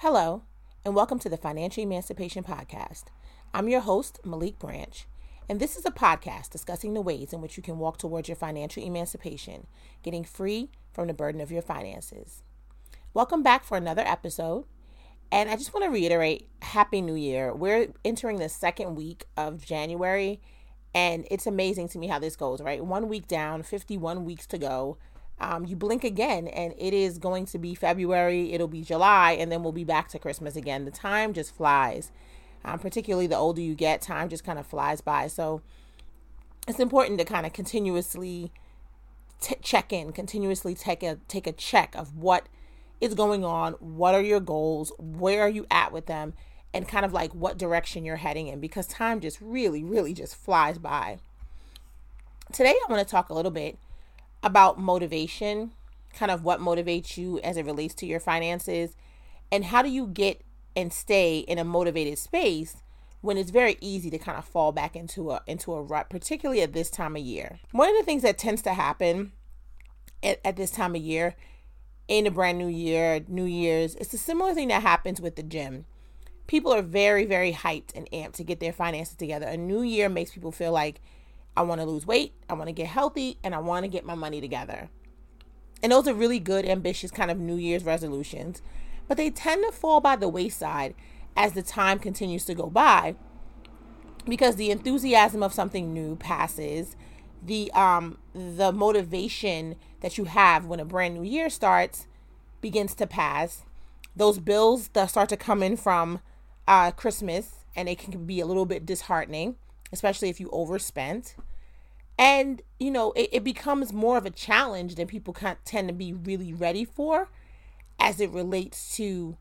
Hello, and welcome to the Financial Emancipation Podcast. I'm your host, Maliek Branch, and this is a podcast discussing the ways in which you can walk towards your financial emancipation, getting free from the burden of your finances. Welcome back for another episode. And I just want to reiterate Happy New Year. We're entering the second week of January, and it's amazing to me how this goes, right? One week down, 51 weeks to go um, you blink again and it is going to be February, it'll be July, and then we'll be back to Christmas again. The time just flies. Um, particularly the older you get, time just kind of flies by. So it's important to kind of continuously t- check in, continuously take a take a check of what is going on, what are your goals, where are you at with them, and kind of like what direction you're heading in because time just really, really just flies by. Today, I want to talk a little bit about motivation, kind of what motivates you as it relates to your finances, and how do you get and stay in a motivated space when it's very easy to kind of fall back into a into a rut, particularly at this time of year. One of the things that tends to happen at, at this time of year in a brand new year, New Year's, it's a similar thing that happens with the gym. People are very, very hyped and amped to get their finances together. A new year makes people feel like I want to lose weight, I want to get healthy, and I want to get my money together. And those are really good, ambitious kind of New Year's resolutions, but they tend to fall by the wayside as the time continues to go by because the enthusiasm of something new passes. The um the motivation that you have when a brand new year starts begins to pass. Those bills that start to come in from uh christmas and it can be a little bit disheartening especially if you overspent and you know it, it becomes more of a challenge than people tend to be really ready for as it relates to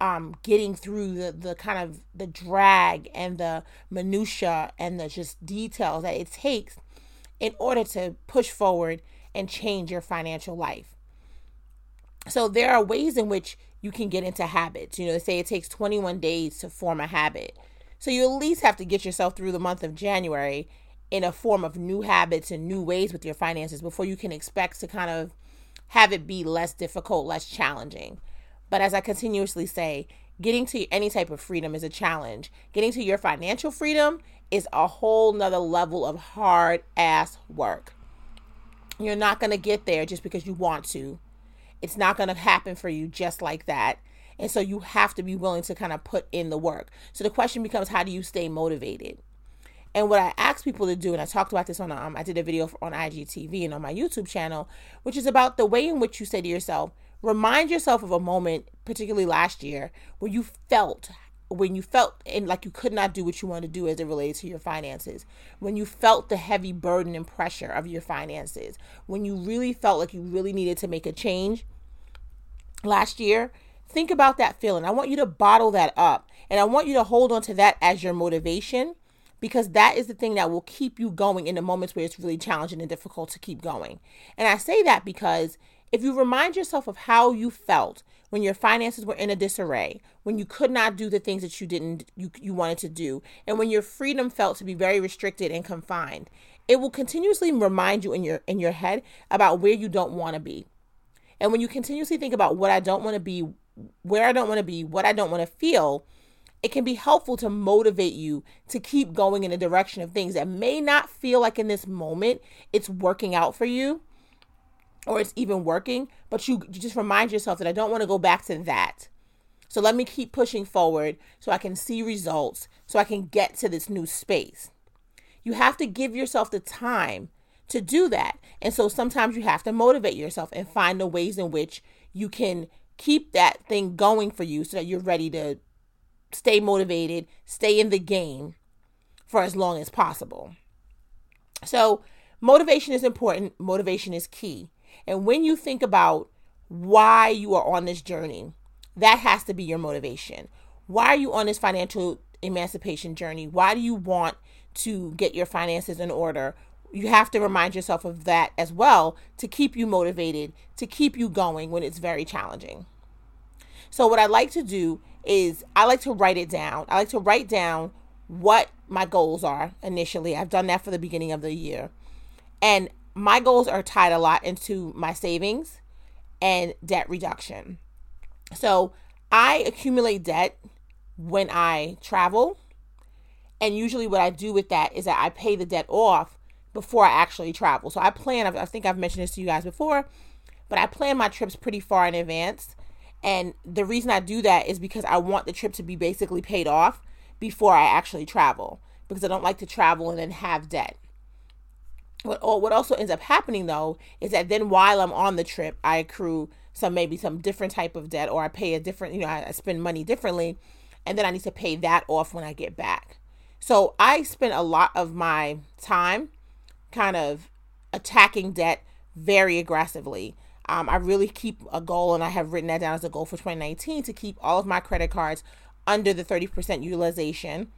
um, getting through the, the kind of the drag and the minutia and the just details that it takes in order to push forward and change your financial life. So there are ways in which you can get into habits. You know, they say it takes 21 days to form a habit. So you at least have to get yourself through the month of January in a form of new habits and new ways with your finances before you can expect to kind of have it be less difficult, less challenging. But as I continuously say, getting to any type of freedom is a challenge. Getting to your financial freedom is a whole nother level of hard ass work. You're not going to get there just because you want to. It's not going to happen for you just like that. And so you have to be willing to kind of put in the work. So the question becomes how do you stay motivated? And what I ask people to do, and I talked about this on, um, I did a video on IGTV and on my YouTube channel, which is about the way in which you say to yourself, remind yourself of a moment, particularly last year, where you felt, when you felt and like you could not do what you wanted to do as it relates to your finances, when you felt the heavy burden and pressure of your finances, when you really felt like you really needed to make a change last year, think about that feeling. I want you to bottle that up and I want you to hold on to that as your motivation because that is the thing that will keep you going in the moments where it's really challenging and difficult to keep going. And I say that because if you remind yourself of how you felt when your finances were in a disarray, when you could not do the things that you didn't you, you wanted to do, and when your freedom felt to be very restricted and confined, it will continuously remind you in your in your head about where you don't want to be. And when you continuously think about what I don't want to be, where I don't want to be, what I don't want to feel, it can be helpful to motivate you to keep going in the direction of things that may not feel like in this moment it's working out for you or it's even working, but you, you just remind yourself that I don't want to go back to that. So let me keep pushing forward so I can see results, so I can get to this new space. You have to give yourself the time to do that. And so sometimes you have to motivate yourself and find the ways in which you can keep that thing going for you so that you're ready to stay motivated, stay in the game for as long as possible. So, motivation is important, motivation is key. And when you think about why you are on this journey, that has to be your motivation. Why are you on this financial emancipation journey? Why do you want to get your finances in order? You have to remind yourself of that as well to keep you motivated, to keep you going when it's very challenging. So, what I like to do is I like to write it down. I like to write down what my goals are initially. I've done that for the beginning of the year. And my goals are tied a lot into my savings and debt reduction. So I accumulate debt when I travel. And usually, what I do with that is that I pay the debt off before I actually travel. So I plan, I think I've mentioned this to you guys before, but I plan my trips pretty far in advance. And the reason I do that is because I want the trip to be basically paid off before I actually travel because I don't like to travel and then have debt. What, what also ends up happening though is that then while I'm on the trip, I accrue some maybe some different type of debt or I pay a different, you know, I, I spend money differently and then I need to pay that off when I get back. So I spend a lot of my time kind of attacking debt very aggressively. Um, I really keep a goal, and I have written that down as a goal for 2019 to keep all of my credit cards under the 30% utilization.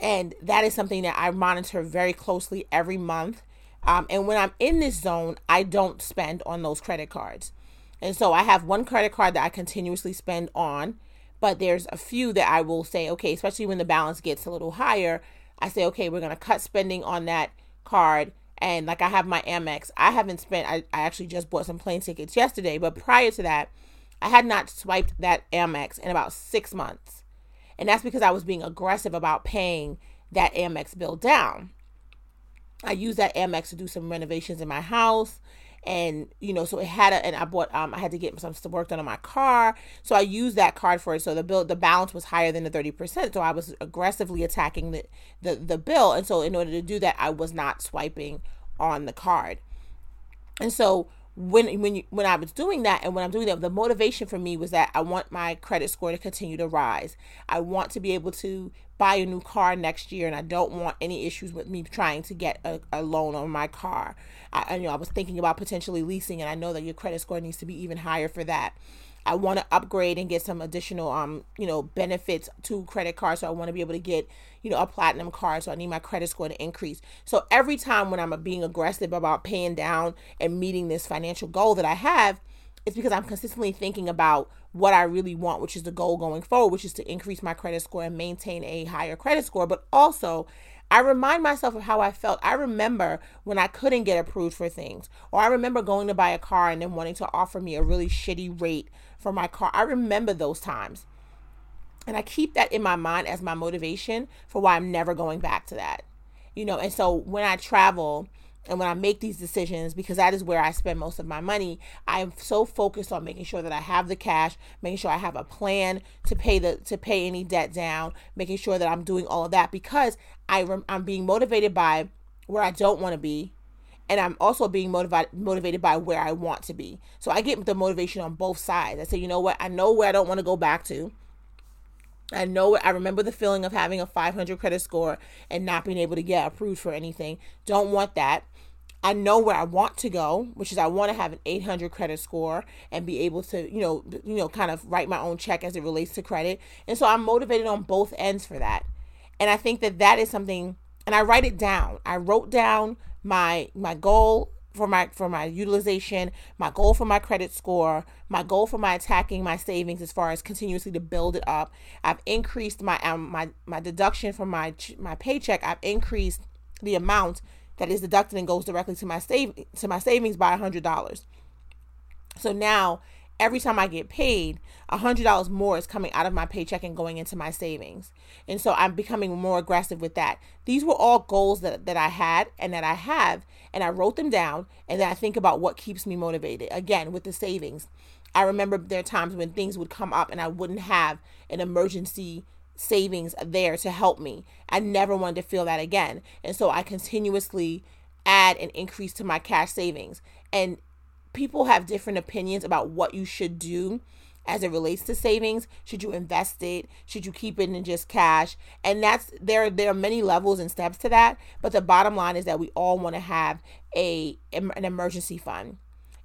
And that is something that I monitor very closely every month. Um, and when I'm in this zone, I don't spend on those credit cards. And so I have one credit card that I continuously spend on, but there's a few that I will say, okay, especially when the balance gets a little higher, I say, okay, we're going to cut spending on that card. And like I have my Amex, I haven't spent, I, I actually just bought some plane tickets yesterday, but prior to that, I had not swiped that Amex in about six months. And that's because I was being aggressive about paying that Amex bill down. I used that Amex to do some renovations in my house. And, you know, so it had a, and I bought, um, I had to get some work done on my car. So I used that card for it. So the bill, the balance was higher than the 30%. So I was aggressively attacking the, the, the bill. And so in order to do that, I was not swiping on the card. And so when when you, when I was doing that and when I'm doing that, the motivation for me was that I want my credit score to continue to rise. I want to be able to buy a new car next year, and I don't want any issues with me trying to get a, a loan on my car. I, you know I was thinking about potentially leasing, and I know that your credit score needs to be even higher for that. I want to upgrade and get some additional um you know benefits to credit cards. So I want to be able to get you know a platinum card. So I need my credit score to increase. So every time when I'm being aggressive about paying down and meeting this financial goal that I have, it's because I'm consistently thinking about what I really want, which is the goal going forward, which is to increase my credit score and maintain a higher credit score, but also I remind myself of how I felt. I remember when I couldn't get approved for things, or I remember going to buy a car and then wanting to offer me a really shitty rate for my car. I remember those times. And I keep that in my mind as my motivation for why I'm never going back to that. You know, and so when I travel, and when I make these decisions, because that is where I spend most of my money, I'm so focused on making sure that I have the cash, making sure I have a plan to pay the to pay any debt down, making sure that I'm doing all of that because I I'm being motivated by where I don't want to be, and I'm also being motivated motivated by where I want to be. So I get the motivation on both sides. I say, you know what, I know where I don't want to go back to. I know I remember the feeling of having a 500 credit score and not being able to get approved for anything. Don't want that. I know where I want to go, which is I want to have an 800 credit score and be able to, you know, you know, kind of write my own check as it relates to credit. And so I'm motivated on both ends for that. And I think that that is something and I write it down. I wrote down my my goal for my for my utilization, my goal for my credit score, my goal for my attacking my savings as far as continuously to build it up. I've increased my um, my my deduction from my my paycheck. I've increased the amount that is deducted and goes directly to my save to my savings by a hundred dollars. So now every time I get paid, a hundred dollars more is coming out of my paycheck and going into my savings. And so I'm becoming more aggressive with that. These were all goals that, that I had and that I have, and I wrote them down and then I think about what keeps me motivated. Again, with the savings. I remember there are times when things would come up and I wouldn't have an emergency savings there to help me. I never wanted to feel that again. And so I continuously add an increase to my cash savings. And people have different opinions about what you should do as it relates to savings. Should you invest it? Should you keep it in just cash? And that's there there are many levels and steps to that, but the bottom line is that we all want to have a an emergency fund.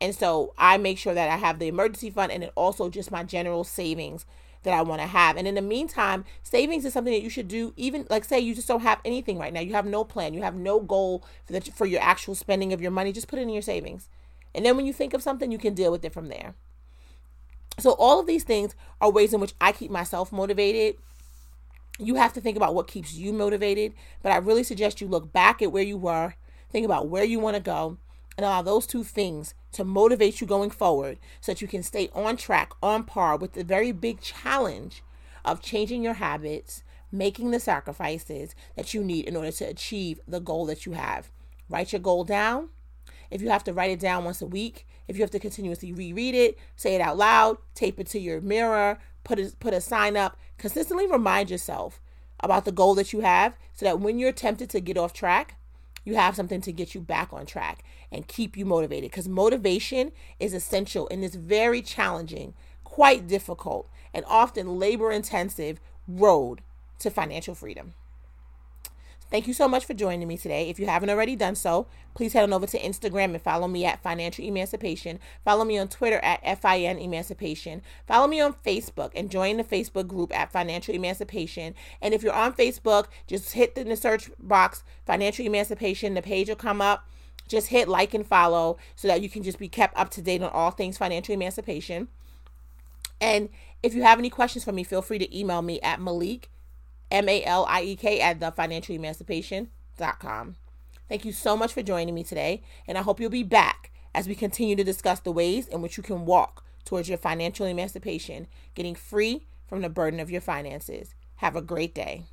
And so I make sure that I have the emergency fund and then also just my general savings that I want to have. And in the meantime, savings is something that you should do even like say you just don't have anything right now. You have no plan. You have no goal for the, for your actual spending of your money. Just put it in your savings. And then when you think of something, you can deal with it from there. So all of these things are ways in which I keep myself motivated. You have to think about what keeps you motivated, but I really suggest you look back at where you were, think about where you want to go, and allow those two things to motivate you going forward so that you can stay on track, on par with the very big challenge of changing your habits, making the sacrifices that you need in order to achieve the goal that you have. Write your goal down. If you have to write it down once a week, if you have to continuously reread it, say it out loud, tape it to your mirror, put a, put a sign up, consistently remind yourself about the goal that you have so that when you're tempted to get off track, you have something to get you back on track and keep you motivated because motivation is essential in this very challenging, quite difficult, and often labor intensive road to financial freedom. Thank you so much for joining me today. If you haven't already done so, please head on over to Instagram and follow me at Financial Emancipation. Follow me on Twitter at FIN Emancipation. Follow me on Facebook and join the Facebook group at Financial Emancipation. And if you're on Facebook, just hit the search box Financial Emancipation. The page will come up. Just hit like and follow so that you can just be kept up to date on all things financial emancipation. And if you have any questions for me, feel free to email me at Maliek M A L I E K, at thefinancialemancipation.com. Thank you so much for joining me today, and I hope you'll be back as we continue to discuss the ways in which you can walk towards your financial emancipation, getting free from the burden of your finances. Have a great day.